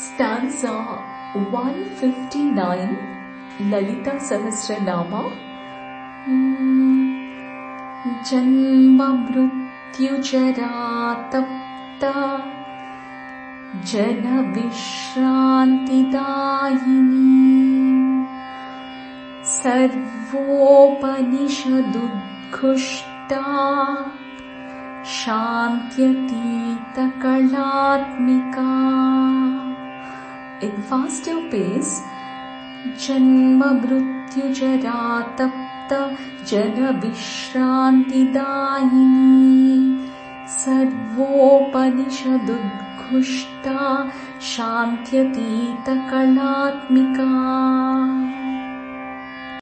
Stanza 159 Lalita Sahasranama. जन्ममृत्युचरातप्ता जनविश्रान्तिदायिनी सर्वोपनिषदुद्घुष्टा शान्त्यतीतकलात्मिका In faster pace, जन्ममृत्युजरातप्त जनविश्रान्तिदायिनी सर्वोपनिषदुद्घुष्टा शान्त्यतीतकलात्मिका